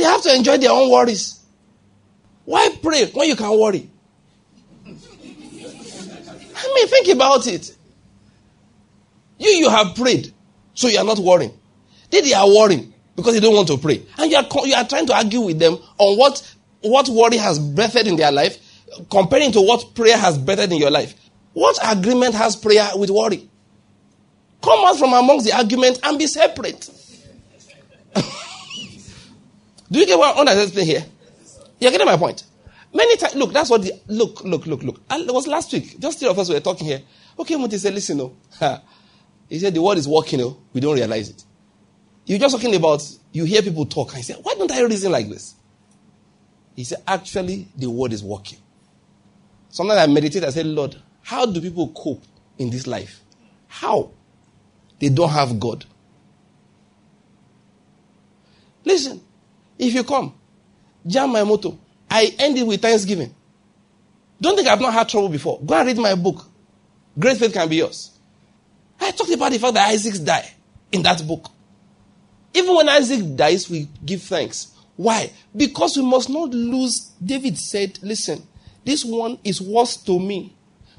They have to enjoy their own worries. Why pray when you can worry? I mean, think about it. You, you have prayed, so you are not worrying. They, they are worrying because they don't want to pray. And you are, you are trying to argue with them on what, what worry has birthed in their life, comparing to what prayer has birthed in your life. What agreement has prayer with worry? Come out from amongst the argument and be separate. Do you get what I'm saying here? You're getting my point. Many times, look, that's what the, look, look, look, look. it was last week. Just three of us were talking here. Okay, Monty said, listen, no. he said, the word is working, no. We don't realize it. You're just talking about, you hear people talk, and you say, why don't I reason like this? He said, actually, the word is working. Sometimes I meditate, I say, Lord, how do people cope in this life? How? They don't have God. Listen, if you come, jam my motor, I end it with thanksgiving. Don't think I've not had trouble before. Go and read my book. Great faith can be yours. I talked about the fact that Isaac died in that book. Even when Isaac dies, we give thanks. Why? Because we must not lose. David said, Listen, this one is worth to me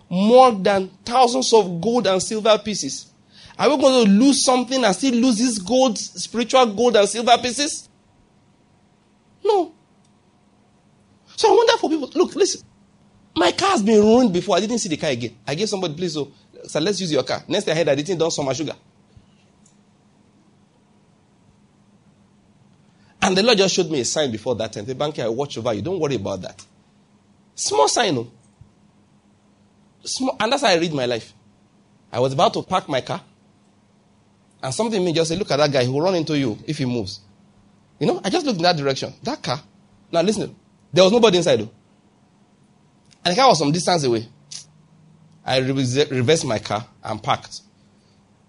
more than thousands of gold and silver pieces. Are we going to lose something and still lose this gold, spiritual gold and silver pieces? No. So I wonder for people, look, listen. My car has been ruined before. I didn't see the car again. I gave somebody, please, oh, so, so let's use your car. Next day I heard I didn't do some sugar. And the Lord just showed me a sign before that time. The banker, I watch over you. Don't worry about that. Small sign, no. Small, and that's how I read my life. I was about to park my car. And something in me just said, look at that guy. He will run into you if he moves. You know, I just looked in that direction. That car. Now listen, there was nobody inside though. And the car was some distance away. I reversed my car and parked.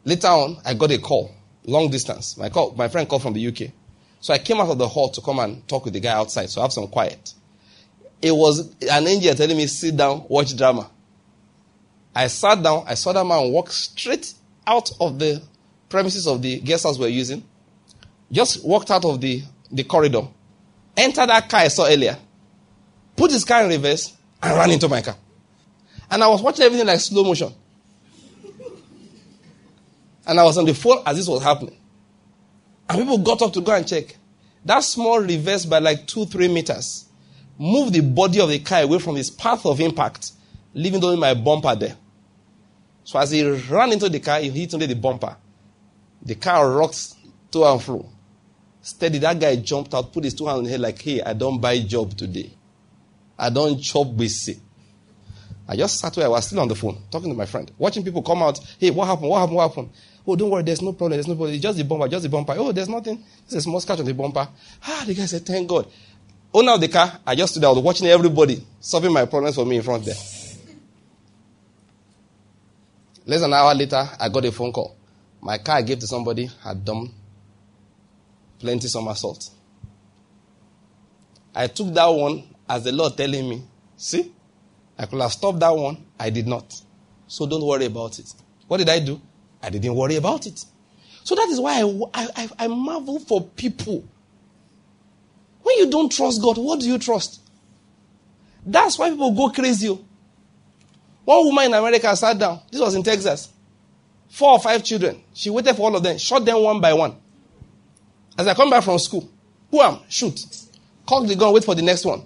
Later on, I got a call, long distance. My call, my friend called from the UK. So I came out of the hall to come and talk with the guy outside, so I have some quiet. It was an angel telling me, sit down, watch drama. I sat down, I saw that man walk straight out of the premises of the guest house we're using. Just walked out of the, the corridor. Entered that car I saw earlier. Put his car in reverse and ran into my car. And I was watching everything like slow motion. And I was on the phone as this was happening. And people got up to go and check. That small reverse by like two, three meters moved the body of the car away from its path of impact, leaving only my bumper there. So as he ran into the car, he hit only the bumper. The car rocked to and fro. Steady, that guy jumped out, put his two hands on his head like, hey, I don't buy job today. I don't chop basic. I just sat where I was still on the phone, talking to my friend, watching people come out. Hey, what happened? What happened? What happened? Oh, don't worry, there's no problem, there's no problem. It's just the bumper, just the bumper. Oh, there's nothing. There's a small scratch on the bumper. Ah, the guy said, thank God. Owner of the car, I just stood was watching everybody solving my problems for me in front there. Less than an hour later, I got a phone call. My car I gave to somebody had done plenty somersault. I took that one as the Lord telling me, see, I could have stopped that one. I did not. So don't worry about it. What did I do? I didn't worry about it. So that is why I, I, I marvel for people. When you don't trust God, what do you trust? That's why people go crazy. Oh. One woman in America sat down. This was in Texas. Four or five children. She waited for all of them, shot them one by one. As I come back from school, wham, shoot. Cock the gun, wait for the next one.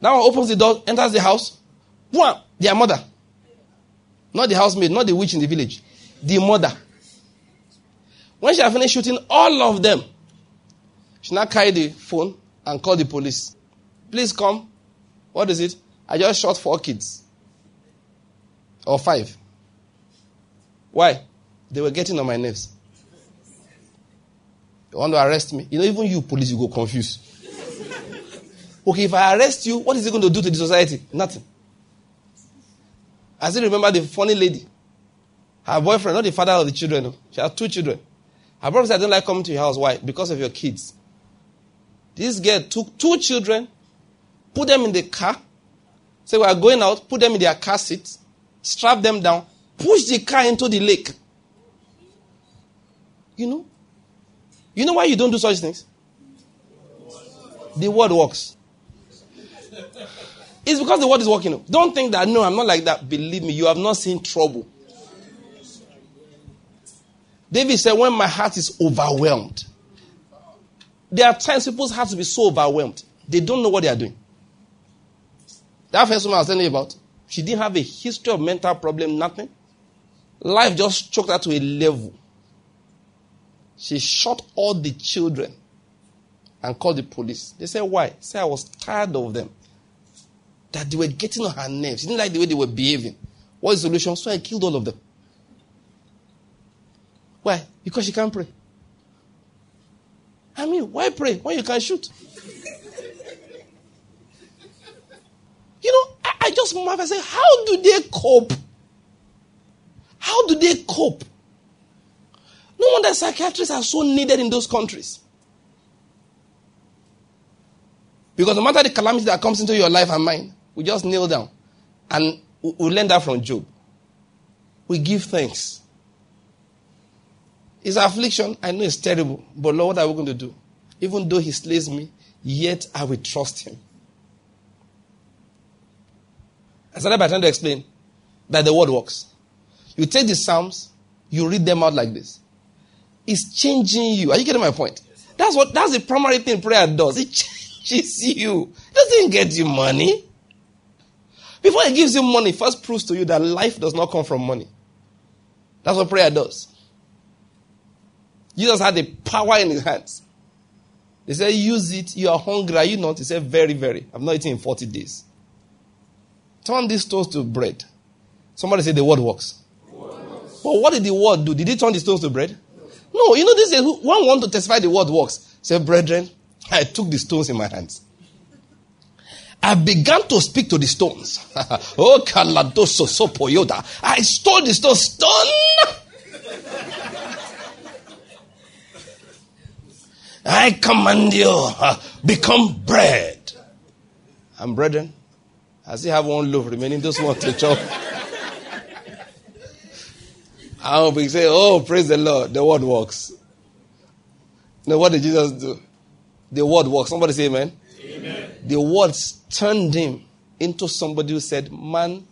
That one opens the door, enters the house. Wham, their mother. Not the housemaid, not the witch in the village. The mother. When she had finished shooting all of them, she now carried the phone and called the police. Please come. What is it? I just shot four kids. Or five. Why? They were getting on my nerves. You want to arrest me? You know, even you, police, you go confused. okay, if I arrest you, what is it going to do to the society? Nothing. I still remember the funny lady. Her boyfriend, not the father of the children, she has two children. Her brother said, I don't like coming to your house. Why? Because of your kids. This girl took two children, put them in the car, said, We are going out, put them in their car seat, strap them down, push the car into the lake. You know? You know why you don't do such things? The word works. It's because the word is working. Don't think that, no, I'm not like that. Believe me, you have not seen trouble. David said, when my heart is overwhelmed, there are times people's hearts will be so overwhelmed. They don't know what they are doing. That first woman I was telling you about, she didn't have a history of mental problem, nothing. Life just choked her to a level. She shot all the children and called the police. They said, Why? Say I was tired of them. That they were getting on her nerves. She didn't like the way they were behaving. What is the solution? So I killed all of them. Why? Because she can't pray. I mean, why pray when you can shoot? you know, I, I just marvel. I say, how do they cope? How do they cope? No wonder psychiatrists are so needed in those countries. Because no matter the calamity that comes into your life and mine, we just kneel down and we learn that from Job. We give thanks. His affliction, I know it's terrible, but Lord, what are we going to do? Even though he slays me, yet I will trust him. I started by trying to explain that the word works. You take the Psalms, you read them out like this. It's changing you. Are you getting my point? That's what that's the primary thing prayer does. It changes you. It doesn't get you money. Before it gives you money, first proves to you that life does not come from money. That's what prayer does. Jesus had the power in his hands. They said, use it. You are hungry. Are you not? He said, very, very. I've not eaten in 40 days. Turn these stones to bread. Somebody said the word works. But what did the word do? Did he turn the stones to bread? No, you know, this is one want to testify the word works. Say, brethren, I took the stones in my hands. I began to speak to the stones. oh, Kaladoso Sopoyoda. I stole the stones. Stone! I command you, uh, become bread. And brethren, I still have one loaf remaining, just want to chop. I will saying, Oh, praise the Lord, the word works. Now, what did Jesus do? The word works. Somebody say amen. amen. The words turned him into somebody who said, Man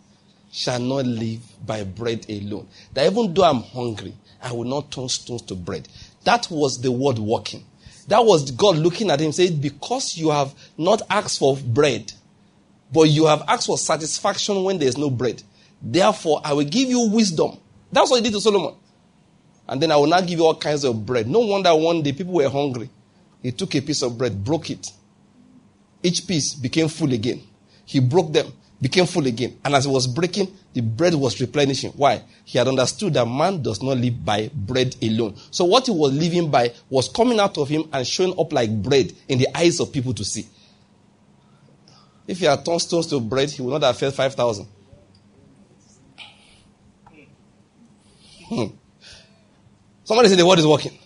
shall not live by bread alone. That even though I'm hungry, I will not turn stones to bread. That was the word working. That was God looking at him saying, Because you have not asked for bread, but you have asked for satisfaction when there is no bread. Therefore, I will give you wisdom. That's what he did to Solomon. And then I will now give you all kinds of bread. No wonder one day people were hungry. He took a piece of bread, broke it. Each piece became full again. He broke them, became full again. And as it was breaking, the bread was replenishing. Why? He had understood that man does not live by bread alone. So what he was living by was coming out of him and showing up like bread in the eyes of people to see. If he had turned stones to bread, he would not have fed 5,000. Hmm. Somebody say the word is working.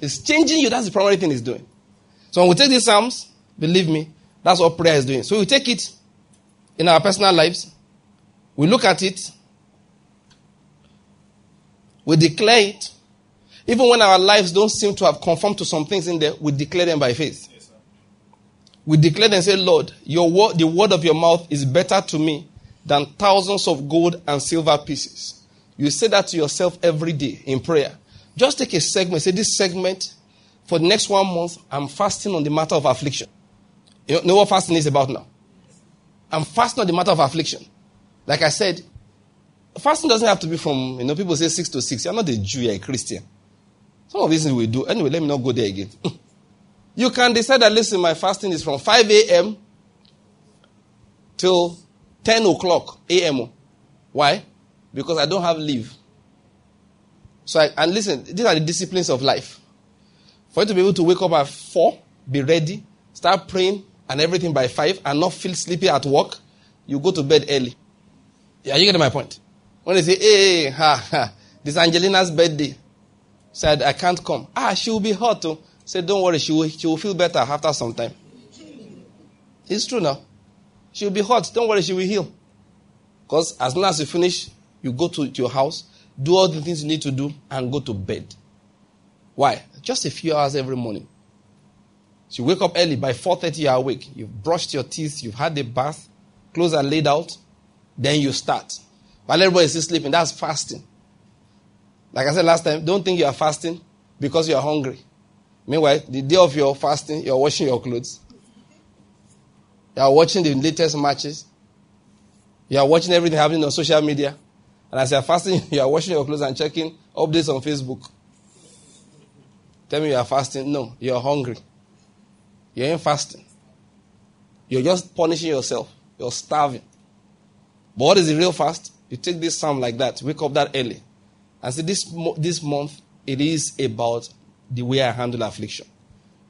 It's changing you. That's the primary thing it's doing. So when we take these Psalms, believe me, that's what prayer is doing. So we take it in our personal lives, we look at it, we declare it. Even when our lives don't seem to have conformed to some things in there, we declare them by faith. Yes, we declare them and say, Lord, your word, the word of your mouth is better to me than thousands of gold and silver pieces. You say that to yourself every day in prayer. Just take a segment. Say, this segment, for the next one month, I'm fasting on the matter of affliction. You know what fasting is about now? I'm fasting on the matter of affliction. Like I said, fasting doesn't have to be from, you know, people say six to six. You're not a Jew, you're a Christian. Some of these things we do. Anyway, let me not go there again. you can decide that, listen, my fasting is from 5 a.m. till 10 o'clock a.m. Why? Because I don't have leave. So, I, and listen, these are the disciplines of life. For you to be able to wake up at 4, be ready, start praying, and everything by 5, and not feel sleepy at work, you go to bed early. Yeah, you get my point? When they say, hey, ha, ha, this Angelina's birthday. Said, I can't come. Ah, she will be hot too. Said, don't worry, she will, she will feel better after some time. It's true now. She will be hot. Don't worry, she will heal. Because as soon as you finish, you go to, your house, do all the things you need to do, and go to bed. Why? Just a few hours every morning. So you wake up early. By 4.30, you're awake. You've brushed your teeth. You've had a bath. Clothes are laid out. Then you start. While everybody is still sleeping, that's fasting. Like I said last time, don't think you are fasting because you are hungry. Meanwhile, the day of your fasting, you're washing your clothes. You are watching the latest matches. You are watching everything happening on social media. And as you are fasting, you are washing your clothes and checking updates on Facebook. Tell me you are fasting. No, you are hungry. You ain't fasting. You're just punishing yourself. You're starving. But what is the real fast? You take this psalm like that, wake up that early, and say, this, this month, it is about the way I handle affliction.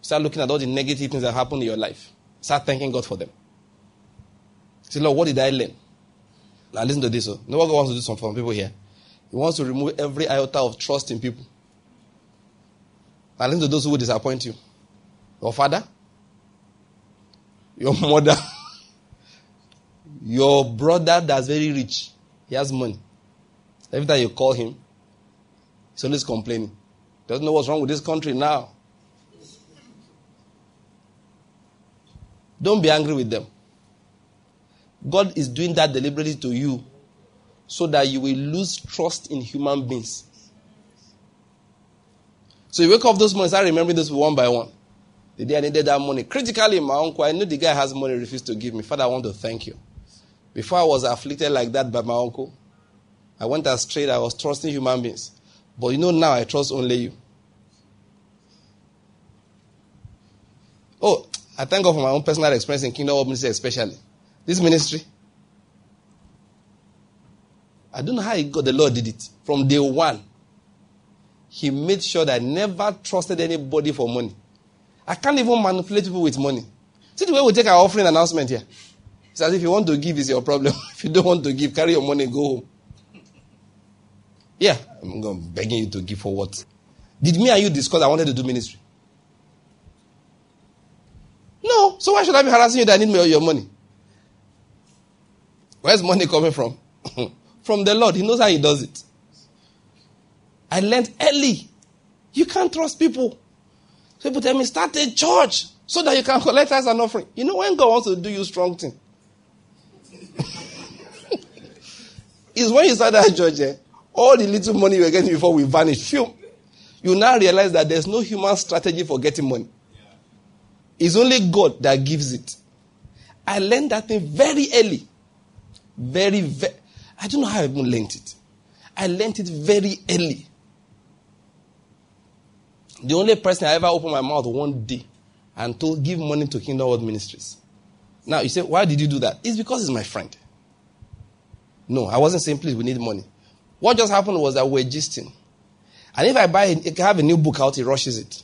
Start looking at all the negative things that happen in your life. Start thanking God for them. Say, Lord, what did I learn? Now listen to this. Oh. No one wants to do something for people here. He wants to remove every iota of trust in people. Now listen to those who will disappoint you. Your father, your mother, your brother that's very rich. He has money. Every time you call him, he's always complaining. Doesn't know what's wrong with this country now. Don't be angry with them. God is doing that deliberately to you so that you will lose trust in human beings. So you wake up those mornings, I remember this one by one. The day I needed that money. Critically, my uncle, I knew the guy has money, refused to give me. Father, I want to thank you. Before I was afflicted like that by my uncle, I went astray. I was trusting human beings. But you know now I trust only you. Oh, I thank God for my own personal experience in Kingdom of Ministry, especially. This ministry. I don't know how God, the Lord did it. From day one, He made sure that I never trusted anybody for money. I can't even manipulate people with money. See the way we take our offering announcement here. It's as if you want to give is your problem. if you don't want to give, carry your money, go home. Yeah, I'm begging you to give for what? Did me and you discuss I wanted to do ministry? No. So why should I be harassing you that I need your money? Where's money coming from? from the Lord. He knows how he does it. I learned early. You can't trust people. People tell me, start a church so that you can collect as an offering. You know when God wants to do you strong thing? It's when you start that church, eh, all the little money you were getting before will vanish. You now realize that there's no human strategy for getting money. It's only God that gives it. I learned that thing very early. Very, very. I don't know how I even learned it. I learned it very early. The only person I ever opened my mouth one day and told, give money to Kingdom World Ministries. Now, you say, why did you do that? It's because he's my friend. No, I wasn't saying, please, we need money. What just happened was that we're gisting. And if I buy, I have a new book out, he rushes it.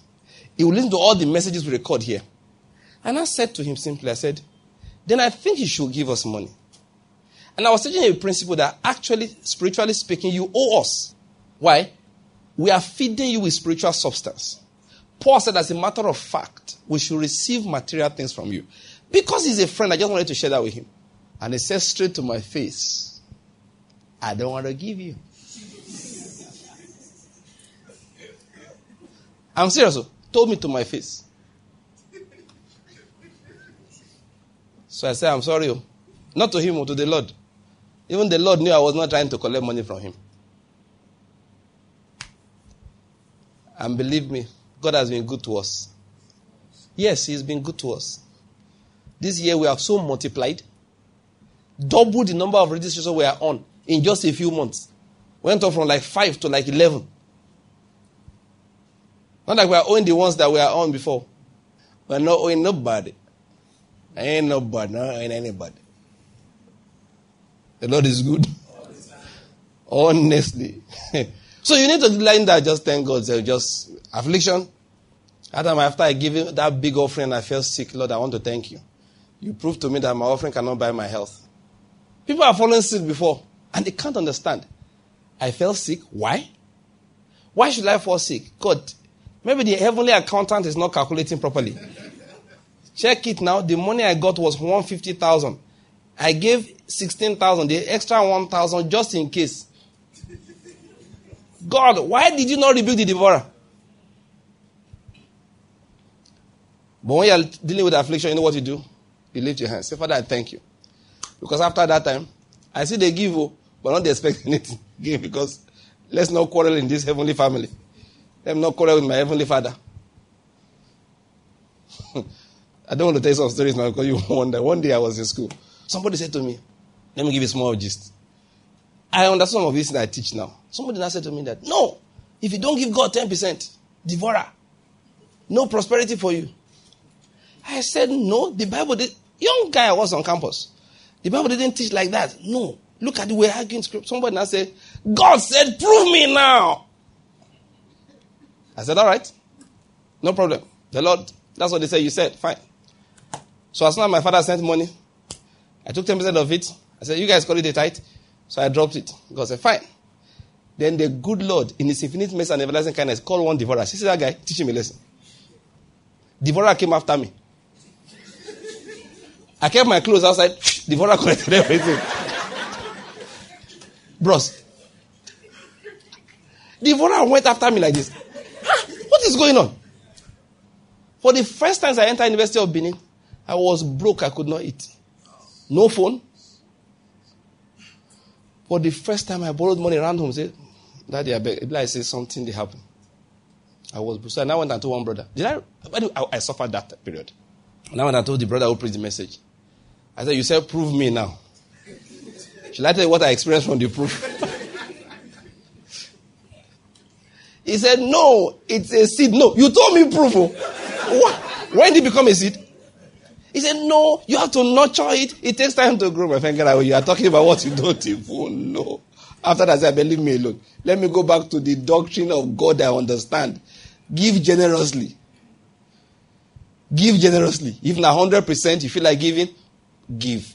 He will listen to all the messages we record here. And I said to him simply, I said, then I think he should give us money. And I was teaching a principle that actually, spiritually speaking, you owe us. Why? We are feeding you with spiritual substance. Paul said, as a matter of fact, we should receive material things from you. Because he's a friend, I just wanted to share that with him. And he said straight to my face, I don't want to give you. I'm serious. Oh. Told me to my face. So I said, I'm sorry. Oh. Not to him or oh, to the Lord. Even the Lord knew I was not trying to collect money from him. And believe me, God has been good to us. Yes, He's been good to us. This year we have so multiplied, double the number of registrations we are on in just a few months. Went up from like 5 to like 11. Not like we are owing the ones that we are on before. We're not owing nobody. I Ain't nobody, not owing anybody. The Lord is good. Honestly. so you need to learn that just thank God. So just affliction. Adam, after I give you that big offering, I felt sick. Lord, I want to thank you. You proved to me that my offering cannot buy my health. People have fallen sick before. And they can't understand. I fell sick. Why? Why should I fall sick? God, maybe the heavenly accountant is not calculating properly. Check it now. The money I got was 150,000. I gave 16,000, the extra 1,000 just in case. God, why did you not rebuke the devourer? But when you're dealing with affliction, you know what you do? You lift your hands. Say, Father, I thank you. Because after that time, I see they give, oh, but not they expect anything. Give because let's not quarrel in this heavenly family. Let me not quarrel with my heavenly father. I don't want to tell you some stories now because you wonder. One day I was in school. Somebody said to me, let me give you a small gist. I understand some of this that I teach now. Somebody now said to me that, no, if you don't give God 10%, devourer, no prosperity for you. I said, no, the Bible did. Young guy I was on campus. The Bible didn't teach like that. No. Look at the way I arguing script. Somebody now said, God said, prove me now. I said, all right. No problem. The Lord, that's what they said. You said, fine. So as soon as my father sent money, I took 10% of it. I said, you guys call it a tithe. So I dropped it. God said, fine. Then the good Lord, in his infinite mercy and everlasting kindness, called one devourer. Said, that guy, teach him a lesson. Devourer came after me. I kept my clothes outside. Devourer collected everything. Bros. Devourer went after me like this. what is going on? For the first time I entered University of Benin, I was broke. I could not eat. No phone. For the first time I borrowed money around home, said, Daddy, I beg. I say something did happen. I was so I went and told one brother. Did I, I, I suffered that period. And I went and told the brother who preached the message. I said, You said prove me now. Shall I tell you what I experienced from the proof? he said, No, it's a seed. No, you told me proof. Oh. When did it become a seed? He said, No, you have to nurture it. It takes time to grow. My friend, you are talking about what you don't even know. After that, I said, Leave me alone. Let me go back to the doctrine of God I understand. Give generously. Give generously. Even not 100% you feel like giving, give.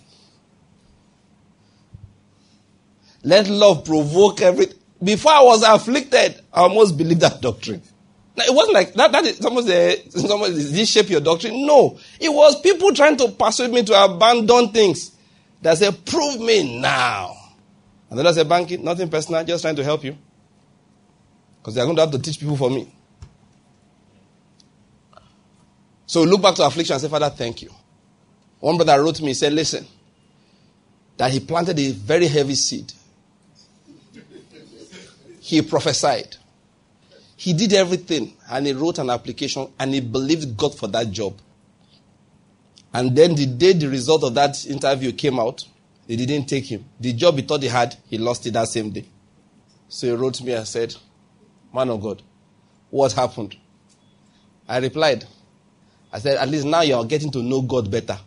Let love provoke every. Before I was afflicted, I almost believed that doctrine. Now, it wasn't like that. That is someone said, someone did this shape your doctrine? No, it was people trying to persuade me to abandon things. That said, prove me now. And then I said, banking, nothing personal, just trying to help you. Because they're going to have to teach people for me. So look back to affliction and say, Father, thank you. One brother wrote to me, he said, Listen, that he planted a very heavy seed. He prophesied. He did everything and he wrote an application and he believed God for that job. And then the day the result of that interview came out, they didn't take him. The job he thought he had, he lost it that same day. So he wrote me and said, Man of God, what happened? I replied, I said, At least now you're getting to know God better.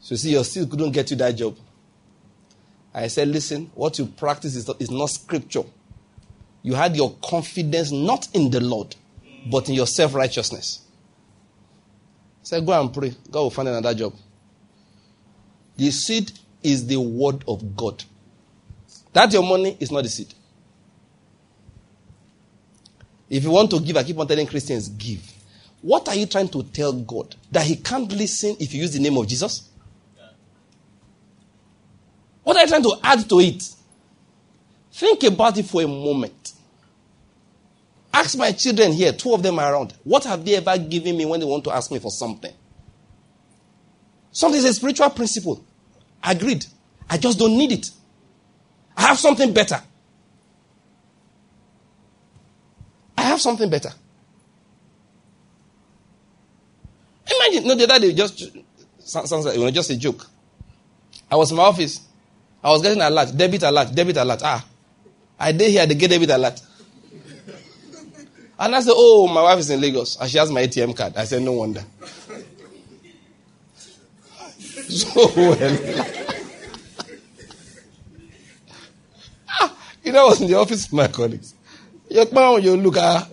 So you see, your still couldn't get you that job. I said, Listen, what you practice is not scripture. You had your confidence not in the Lord, but in your self righteousness. Say, Go and pray. God will find another job. The seed is the word of God. That your money is not the seed. If you want to give, I keep on telling Christians, give. What are you trying to tell God? That He can't listen if you use the name of Jesus? What are you trying to add to it? Think about it for a moment. Ask my children here, two of them around. What have they ever given me when they want to ask me for something? Something is a spiritual principle. Agreed. I just don't need it. I have something better. I have something better. Imagine, no, the other day, just sounds like you know, just a joke. I was in my office. I was getting a lot, debit a alert, debit a alert. Ah, I did here, they get debit alert. And I said, Oh, my wife is in Lagos and she has my ATM card. I said, No wonder. so well. ah, you know, I was in the office with my colleagues. Your man, you look at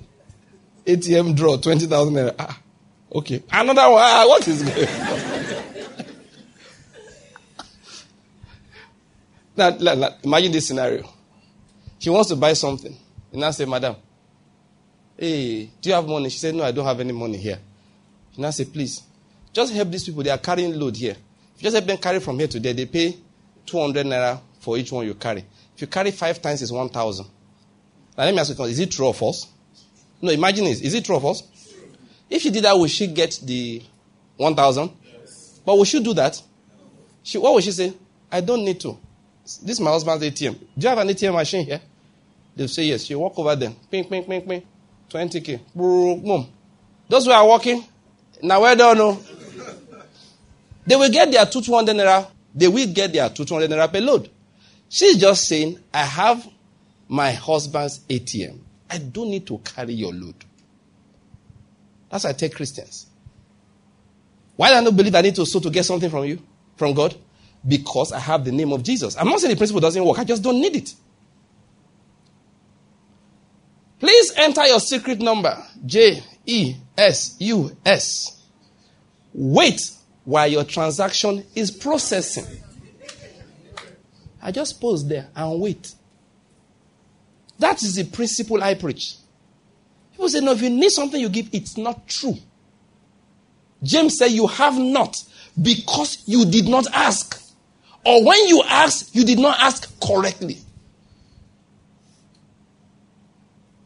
ATM draw, 20,000 naira. Ah, okay. Another one. Ah, what is going on? now, imagine this scenario. She wants to buy something. And I say, Madam, hey, do you have money? She said, No, I don't have any money here. And I said, Please, just help these people. They are carrying load here. If you just help them carry from here to there, they pay 200 naira for each one you carry. If you carry five times, it's 1,000. Now, let me ask you, is it true or false? No, imagine this. Is it true or false? If she did that, would she get the 1,000? Yes. But would she do that? She, what would she say? I don't need to. This is my husband's ATM. Do you have an ATM machine here? They'll say yes. You walk over there. Ping, ping, ping, ping. 20K. Boom. Those who are walking, now where don't know. Oh. They will get their 200 naira. They will get their 200 naira per load. She's just saying, I have my husband's ATM. I don't need to carry your load. That's why I take Christians. Why do I not believe I need to sow to get something from you, from God? Because I have the name of Jesus. I'm not saying the principle doesn't work, I just don't need it. Please enter your secret number J E S U S. Wait while your transaction is processing. I just pause there and wait. That is the principle I preach. People say, no, if you need something you give, it's not true. James said, You have not because you did not ask. Or when you ask, you did not ask correctly.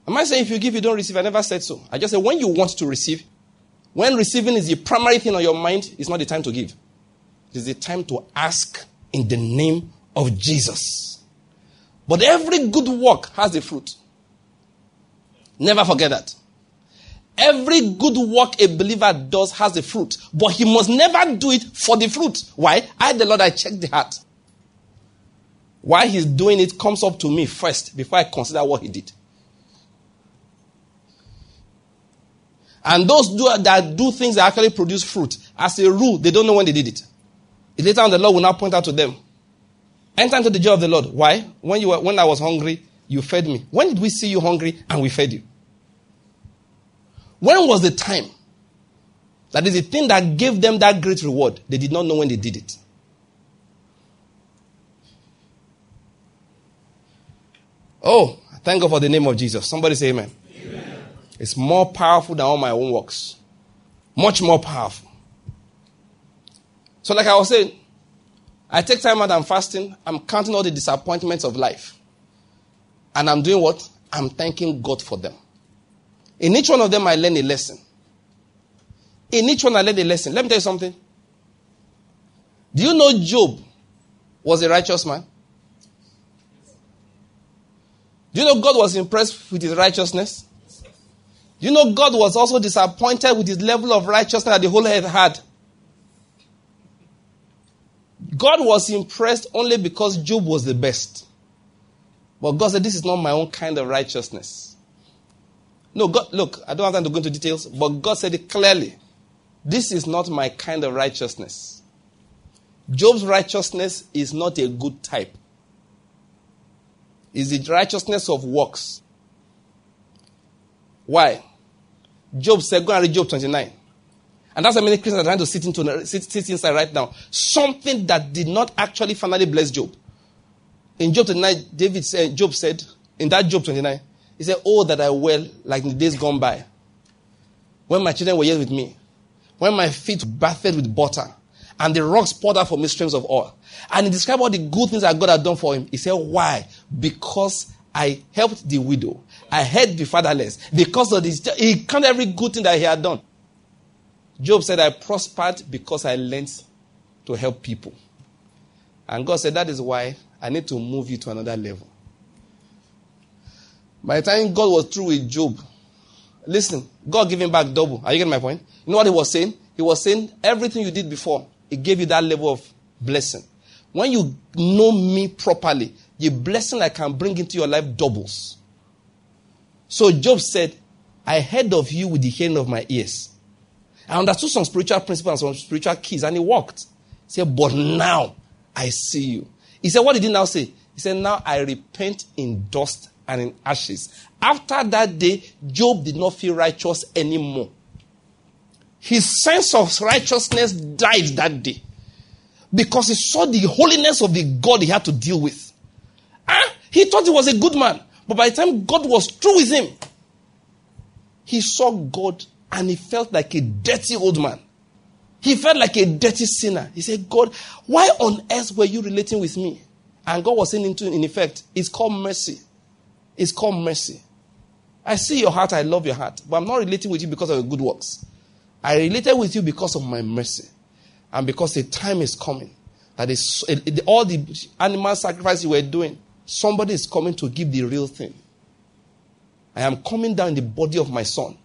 Am I saying if you give, you don't receive? I never said so. I just said when you want to receive, when receiving is the primary thing on your mind, it's not the time to give. It is the time to ask in the name of Jesus. But every good work has a fruit. Never forget that. Every good work a believer does has a fruit, but he must never do it for the fruit. Why? I, the Lord, I check the heart. Why he's doing it comes up to me first before I consider what he did. And those do, that do things that actually produce fruit, as a rule, they don't know when they did it. Later on, the Lord will now point out to them. Enter into the joy of the Lord. Why? When, you were, when I was hungry, you fed me. When did we see you hungry and we fed you? When was the time? That is the thing that gave them that great reward. They did not know when they did it. Oh, thank God for the name of Jesus. Somebody say amen. It's more powerful than all my own works. Much more powerful. So, like I was saying, I take time out and fasting. I'm counting all the disappointments of life. And I'm doing what? I'm thanking God for them. In each one of them, I learn a lesson. In each one, I learn a lesson. Let me tell you something. Do you know Job was a righteous man? Do you know God was impressed with his righteousness? Do you know, God was also disappointed with his level of righteousness that the whole earth had. God was impressed only because Job was the best. But God said, This is not my own kind of righteousness. No, God, look, I don't have time to go into details, but God said it clearly. This is not my kind of righteousness. Job's righteousness is not a good type. It's the righteousness of works. Why? Job said, go and read Job 29. And that's how many Christians are trying to sit, into, sit, sit inside right now. Something that did not actually finally bless Job. In Job 29, David said, Job said, in that Job 29, he said, Oh, that I well like the days gone by. When my children were yet with me. When my feet bathed with butter. And the rocks poured out for me streams of oil. And he described all the good things that God had done for him. He said, Why? Because I helped the widow. I helped the fatherless. Because of this, he counted every good thing that he had done. Job said, I prospered because I learned to help people. And God said, That is why I need to move you to another level. By the time God was through with Job, listen, God gave him back double. Are you getting my point? You know what he was saying? He was saying, Everything you did before, it gave you that level of blessing. When you know me properly, the blessing I can bring into your life doubles. So Job said, I heard of you with the hearing of my ears. I understood some spiritual principles and some spiritual keys, and it worked. He said, But now I see you. He said, What did he now say? He said, Now I repent in dust and in ashes. After that day, Job did not feel righteous anymore. His sense of righteousness died that day because he saw the holiness of the God he had to deal with. Ah, he thought he was a good man, but by the time God was through with him, he saw God and he felt like a dirty old man. He felt like a dirty sinner. He said, God, why on earth were you relating with me? And God was saying, in effect, it's called mercy. It's called mercy. I see your heart, I love your heart, but I'm not relating with you because of your good works. I related with you because of my mercy and because the time is coming that is all the animal sacrifice you were doing, somebody is coming to give the real thing. I am coming down in the body of my son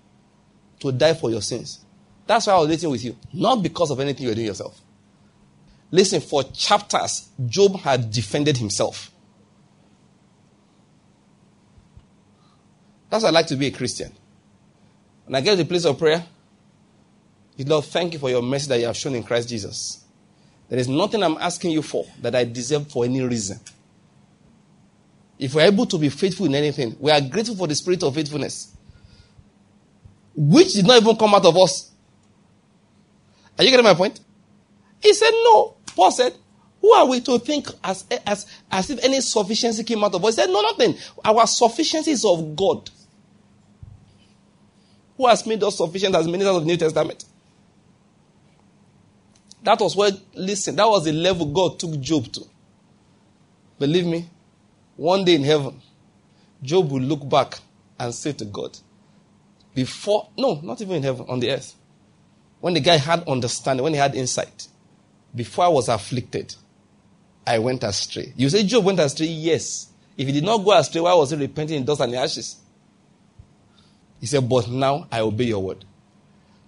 to die for your sins. That's why I was relating with you, not because of anything you're doing yourself. Listen, for chapters, Job had defended himself. That's why I like to be a Christian. When I get to the place of prayer, Lord, thank you for your mercy that you have shown in Christ Jesus. There is nothing I'm asking you for that I deserve for any reason. If we're able to be faithful in anything, we are grateful for the spirit of faithfulness, which did not even come out of us. Are you getting my point? He said, No. Paul said, Who are we to think as, as, as if any sufficiency came out of us? He said, No, nothing. Our sufficiency is of God. Who has made us sufficient as ministers of the New Testament? That was where, listen, that was the level God took Job to. Believe me, one day in heaven, Job will look back and say to God, before, no, not even in heaven, on the earth, when the guy had understanding, when he had insight, before I was afflicted, I went astray. You say Job went astray? Yes. If he did not go astray, why was he repenting in dust and ashes? He said, But now I obey your word.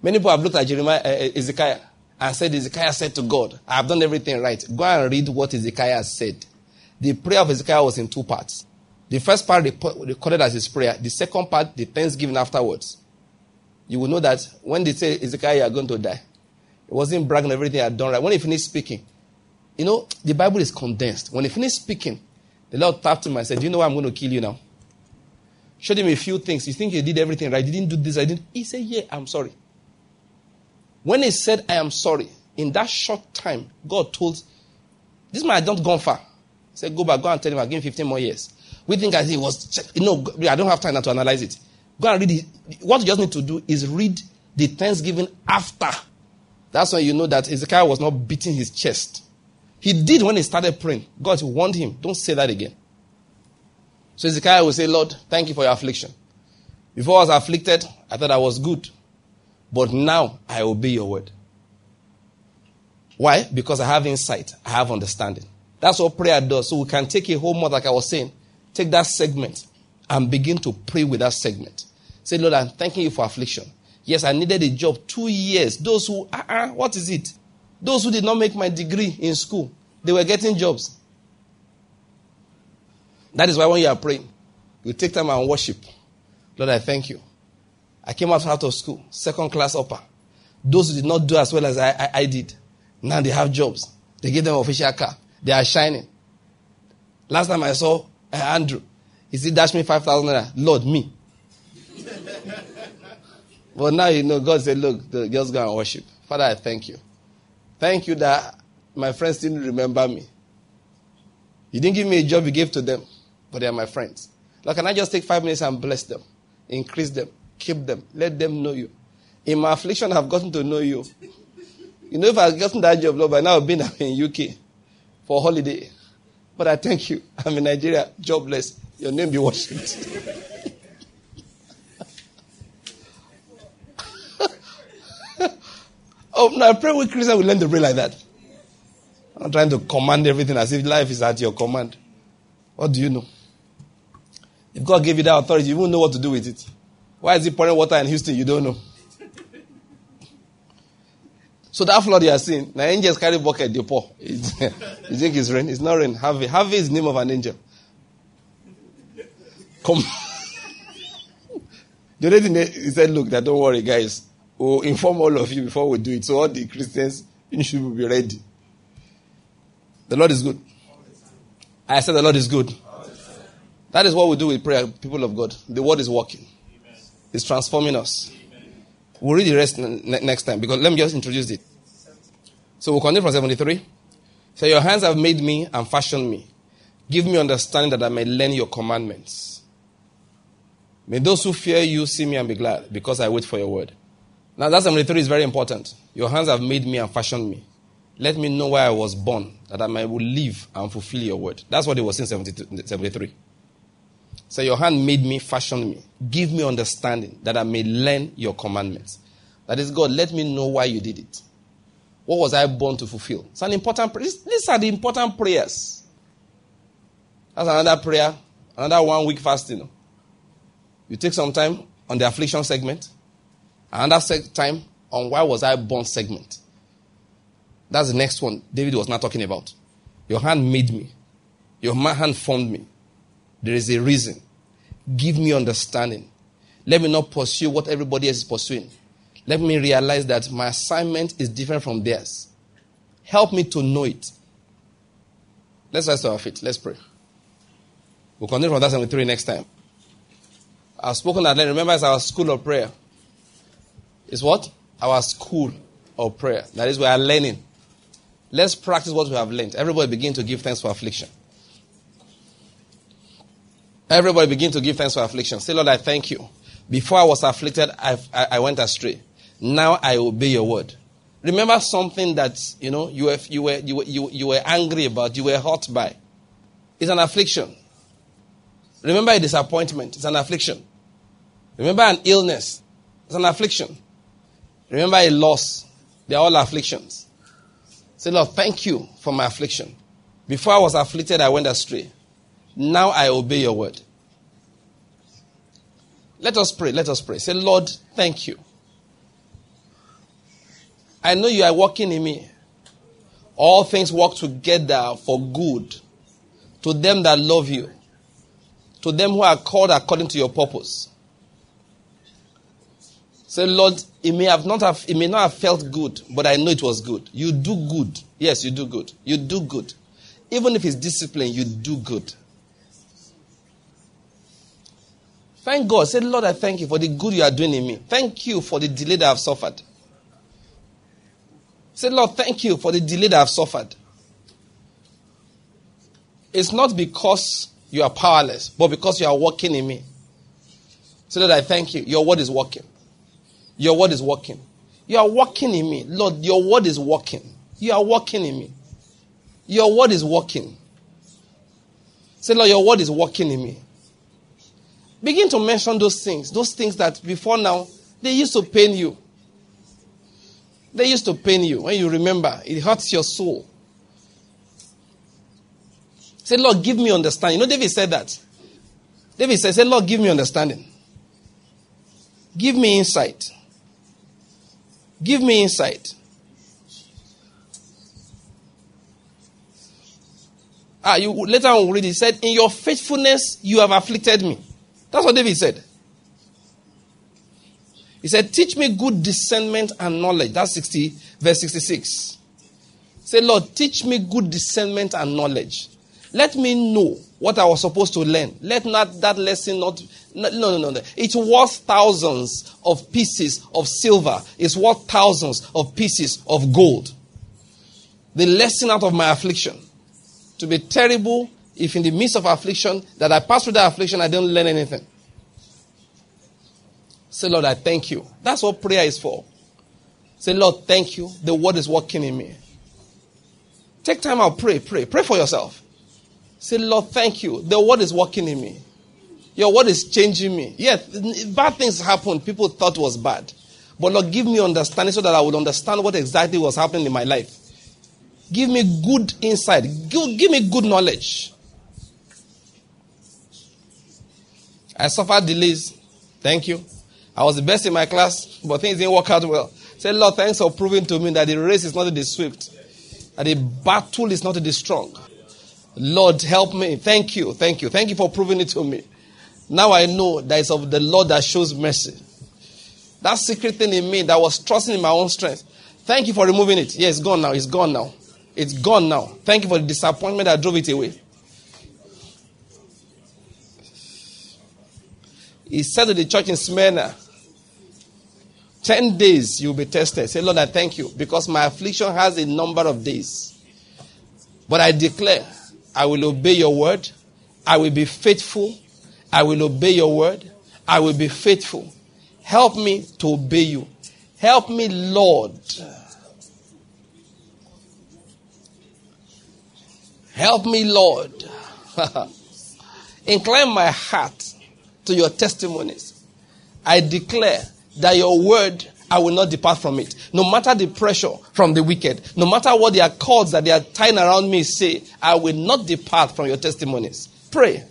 Many people have looked at Jeremiah, uh, Hezekiah and said, Hezekiah said to God, I have done everything right. Go and read what Hezekiah said. The prayer of Hezekiah was in two parts. The first part recorded as his prayer, the second part, the thanksgiving afterwards. You will know that when they say, Hezekiah, you are going to die, it wasn't bragging everything I had done right. When he finished speaking, you know, the Bible is condensed. When he finished speaking, the Lord tapped him and said, Do you know why I'm going to kill you now? Showed him a few things. You think he did everything right? He didn't do this. I didn't. He said, Yeah, I'm sorry. When he said, I am sorry, in that short time, God told, This man not gone far. He said, Go back, go and tell him, I'll give him 15 more years. We think as he was, know, I don't have time now to analyze it. Go and read it. What you just need to do is read the thanksgiving after. That's when you know that Ezekiel was not beating his chest. He did when he started praying. God warned him, don't say that again. So Ezekiel will say, Lord, thank you for your affliction. Before I was afflicted, I thought I was good. But now I obey your word. Why? Because I have insight, I have understanding. That's what prayer does. So we can take a whole month, like I was saying, take that segment and begin to pray with that segment. Say, Lord, I'm thanking you for affliction. Yes, I needed a job two years. Those who, uh, uh, what is it? Those who did not make my degree in school, they were getting jobs. That is why when you are praying, you take time and worship. Lord, I thank you. I came out, out of school, second class upper. Those who did not do as well as I, I, I did, now they have jobs. They give them official car. They are shining. Last time I saw uh, Andrew, he said, dash me 5,000 naira. Lord, me. but now you know, God said, look, just go and worship. Father, I thank you. Thank you that my friends didn't remember me. You didn't give me a job you gave to them, but they are my friends. Lord, can I just take five minutes and bless them, increase them, Keep them. Let them know you. In my affliction, I've gotten to know you. You know, if I've gotten that job, Lord, by now I've been in UK for holiday. But I thank you. I'm in Nigeria, jobless. Your name be worshipped. oh, no, I pray with Christians will learn to pray like that. I'm not trying to command everything as if life is at your command. What do you know? If God gave you that authority, you won't know what to do with it. Why is he pouring water in Houston? You don't know. So that flood you are seeing, the angels carry bucket, they pour. you think it's rain? It's not rain. Harvey. Harvey is the name of an angel. Come. the lady he said, look, that don't worry, guys. We'll inform all of you before we do it. So all the Christians, you should be ready. The Lord is good. I said the Lord is good. That is what we do with prayer, people of God. The word is working. It's transforming us. We'll read the rest next time because let me just introduce it. So we'll continue from 73. So your hands have made me and fashioned me. Give me understanding that I may learn your commandments. May those who fear you see me and be glad because I wait for your word. Now that 73 is very important. Your hands have made me and fashioned me. Let me know why I was born, that I may live and fulfill your word. That's what it was in 73. So your hand made me, fashioned me. Give me understanding that I may learn your commandments. That is, God, let me know why you did it. What was I born to fulfill? It's an important prayer. These are the important prayers. That's another prayer, another one week fasting. You take some time on the affliction segment, another time on why was I born segment. That's the next one David was not talking about. Your hand made me. Your hand formed me. There is a reason. Give me understanding. Let me not pursue what everybody else is pursuing. Let me realize that my assignment is different from theirs. Help me to know it. Let's rise to our feet. Let's pray. We'll continue from that 73 next time. I've spoken at length. Remember, it's our school of prayer. It's what? Our school of prayer. That is, we are learning. Let's practice what we have learned. Everybody begin to give thanks for affliction. Everybody begin to give thanks for affliction. Say, Lord, I thank you. Before I was afflicted, I, I, I went astray. Now I obey your word. Remember something that you know you were, you, were, you, were, you, you were angry about, you were hurt by. It's an affliction. Remember a disappointment. It's an affliction. Remember an illness. It's an affliction. Remember a loss. They're all afflictions. Say, Lord, thank you for my affliction. Before I was afflicted, I went astray. Now I obey your word. Let us pray. Let us pray. Say, Lord, thank you. I know you are working in me. All things work together for good to them that love you, to them who are called according to your purpose. Say, Lord, it may have not have it may not have felt good, but I know it was good. You do good. Yes, you do good. You do good. Even if it's discipline, you do good. Thank God. Say, Lord, I thank you for the good you are doing in me. Thank you for the delay that I've suffered. Say, Lord, thank you for the delay that I've suffered. It's not because you are powerless, but because you are working in me. Say, Lord, I thank you. Your word is working. Your word is working. You are working in me. Lord, your word is working. You are working in me. Your word is working. Say, Lord, your word is working in me. Begin to mention those things, those things that before now they used to pain you. They used to pain you when you remember. It hurts your soul. Say, Lord, give me understanding. You know, David said that. David said, Say, Lord, give me understanding. Give me insight. Give me insight. Ah, you later on read. He said, "In your faithfulness, you have afflicted me." That's what David said. He said, Teach me good discernment and knowledge. That's 60, verse 66. Say, Lord, teach me good discernment and knowledge. Let me know what I was supposed to learn. Let not that lesson not no no no no. It's worth thousands of pieces of silver. It's worth thousands of pieces of gold. The lesson out of my affliction to be terrible if in the midst of affliction, that I pass through that affliction, I don't learn anything. Say, Lord, I thank you. That's what prayer is for. Say, Lord, thank you. The word is working in me. Take time out, pray, pray. Pray for yourself. Say, Lord, thank you. The word is working in me. Your word is changing me. Yes, bad things happened. People thought was bad. But Lord, give me understanding so that I would understand what exactly was happening in my life. Give me good insight. Give, give me good knowledge. I suffered delays. Thank you. I was the best in my class, but things didn't work out well. Say, Lord, thanks for proving to me that the race is not to the swift, that the battle is not to the strong. Lord, help me. Thank you. Thank you. Thank you for proving it to me. Now I know that it's of the Lord that shows mercy. That secret thing in me that was trusting in my own strength. Thank you for removing it. Yeah, it's gone now. It's gone now. It's gone now. Thank you for the disappointment that drove it away. He said to the church in Smyrna, 10 days you'll be tested. Say, Lord, I thank you because my affliction has a number of days. But I declare, I will obey your word. I will be faithful. I will obey your word. I will be faithful. Help me to obey you. Help me, Lord. Help me, Lord. Incline my heart to your testimonies. I declare that your word I will not depart from it. No matter the pressure from the wicked, no matter what their cords that they are tying around me say, I will not depart from your testimonies. Pray.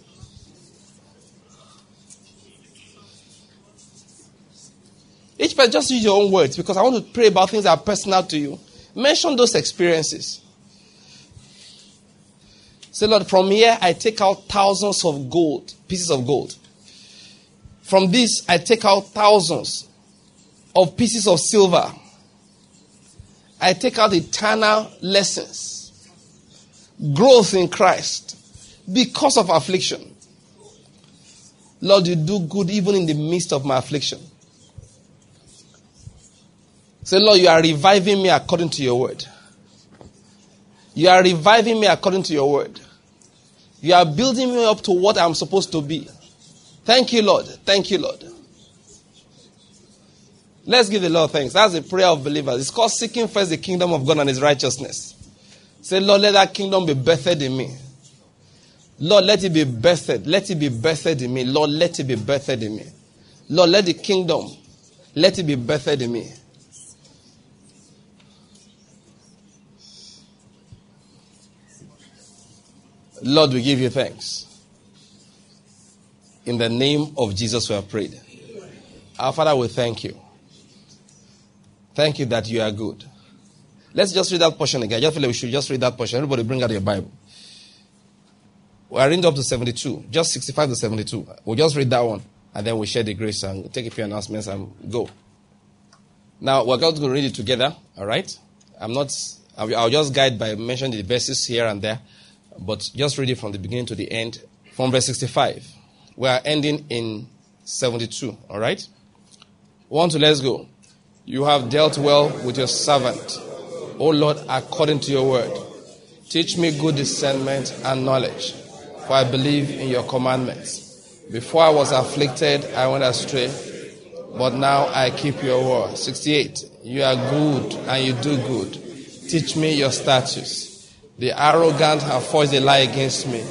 Each person just use your own words because I want to pray about things that are personal to you. Mention those experiences. Say, Lord, from here I take out thousands of gold, pieces of gold. From this I take out thousands of pieces of silver. I take out eternal lessons, growth in Christ because of affliction. Lord, you do good even in the midst of my affliction. Say, Lord, you are reviving me according to your word. You are reviving me according to your word. You are building me up to what I'm supposed to be. Thank you, Lord. Thank you, Lord. Let's give the Lord thanks. That's the prayer of believers. It's called seeking first the kingdom of God and his righteousness. Say, Lord, let that kingdom be birthed in me. Lord, let it be birthed. Let it be birthed in me. Lord, let it be birthed in me. Lord, let the kingdom, let it be birthed in me. Lord, we give you thanks. In the name of Jesus, we have prayed. Our Father, we thank you. Thank you that you are good. Let's just read that portion again. I just feel like we should just read that portion. Everybody bring out your Bible. We are reading up to 72, just 65 to 72. We'll just read that one and then we'll share the grace and take a few announcements and go. Now, we're going to read it together, all right? I'm not, I'll just guide by mentioning the verses here and there. But just read it from the beginning to the end. From verse 65. We are ending in 72. All right? One, two, let's go. You have dealt well with your servant, O Lord, according to your word. Teach me good discernment and knowledge, for I believe in your commandments. Before I was afflicted, I went astray, but now I keep your word. 68. You are good and you do good. Teach me your statutes. The arrogant have forged a lie against me.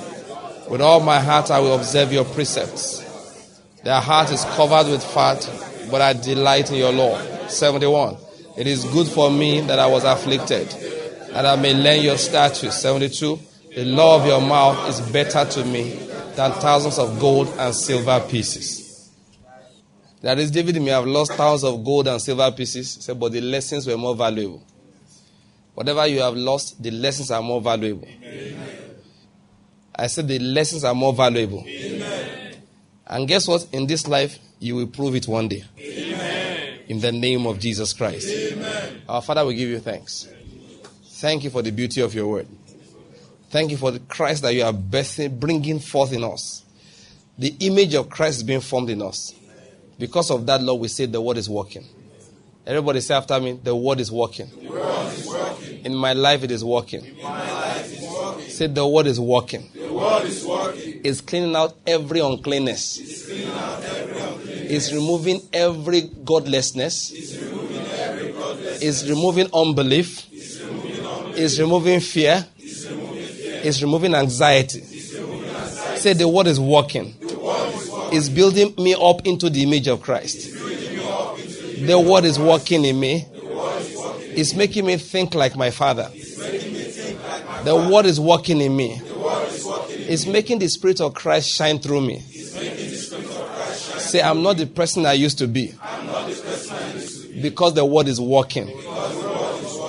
With all my heart I will observe your precepts. Their heart is covered with fat, but I delight in your law. 71. It is good for me that I was afflicted, that I may learn your statutes. 72. The law of your mouth is better to me than thousands of gold and silver pieces. That is, David may have lost thousands of gold and silver pieces, but the lessons were more valuable. Whatever you have lost, the lessons are more valuable. Amen. I said the lessons are more valuable. Amen. And guess what? In this life, you will prove it one day. Amen. In the name of Jesus Christ. Our Father, we give you thanks. Thank you for the beauty of your word. Thank you for the Christ that you are bringing forth in us. The image of Christ is being formed in us. Because of that, Lord, we say the word is working. Everybody say after me, the word is working. In my life, it is working. Say the word is working. The word is working. It's cleaning out every uncleanness. It's, every uncleanness. it's removing every godlessness. It's removing, every godlessness. It's removing unbelief. It's removing, unbelief. It's removing fear. It's removing, fear. It's removing anxiety. It's removing anxiety. Say the word is working. The word is working. It's building me up into the image of Christ. The word is working in me. It's making me think like my father. The word is working in me. It's making the Spirit of Christ shine through me. Say, I'm not the person I used to be. Because the word is working.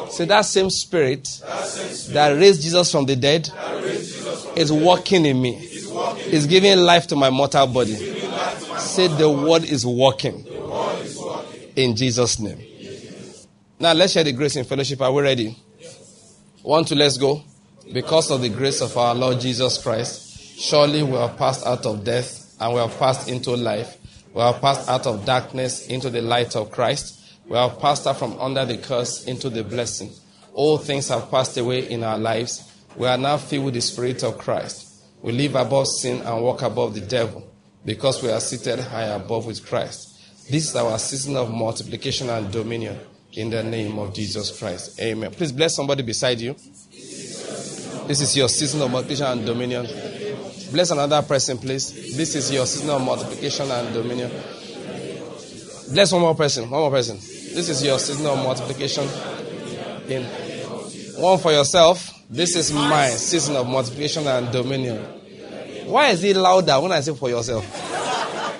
Say, that same Spirit that raised Jesus from the dead is working in me. It's giving life to my mortal body. Say, the word is working. In Jesus' name. Now let's share the grace in fellowship. Are we ready? One, two, let's go. Because of the grace of our Lord Jesus Christ, surely we have passed out of death and we have passed into life. We have passed out of darkness into the light of Christ. We have passed out from under the curse into the blessing. All things have passed away in our lives. We are now filled with the Spirit of Christ. We live above sin and walk above the devil because we are seated high above with Christ. This is our season of multiplication and dominion in the name of Jesus Christ. Amen. Please bless somebody beside you. This is your season of multiplication and dominion. Bless another person, please. This is your season of multiplication and dominion. Bless one more person. One more person. This is your season of multiplication. In one for yourself. This is my season of multiplication and dominion. Why is it louder when I say for yourself? Oh,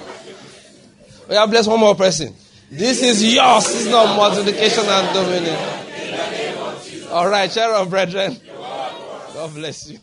we have blessed one more person. This is your season of multiplication and dominion. All right, share of brethren. God bless you.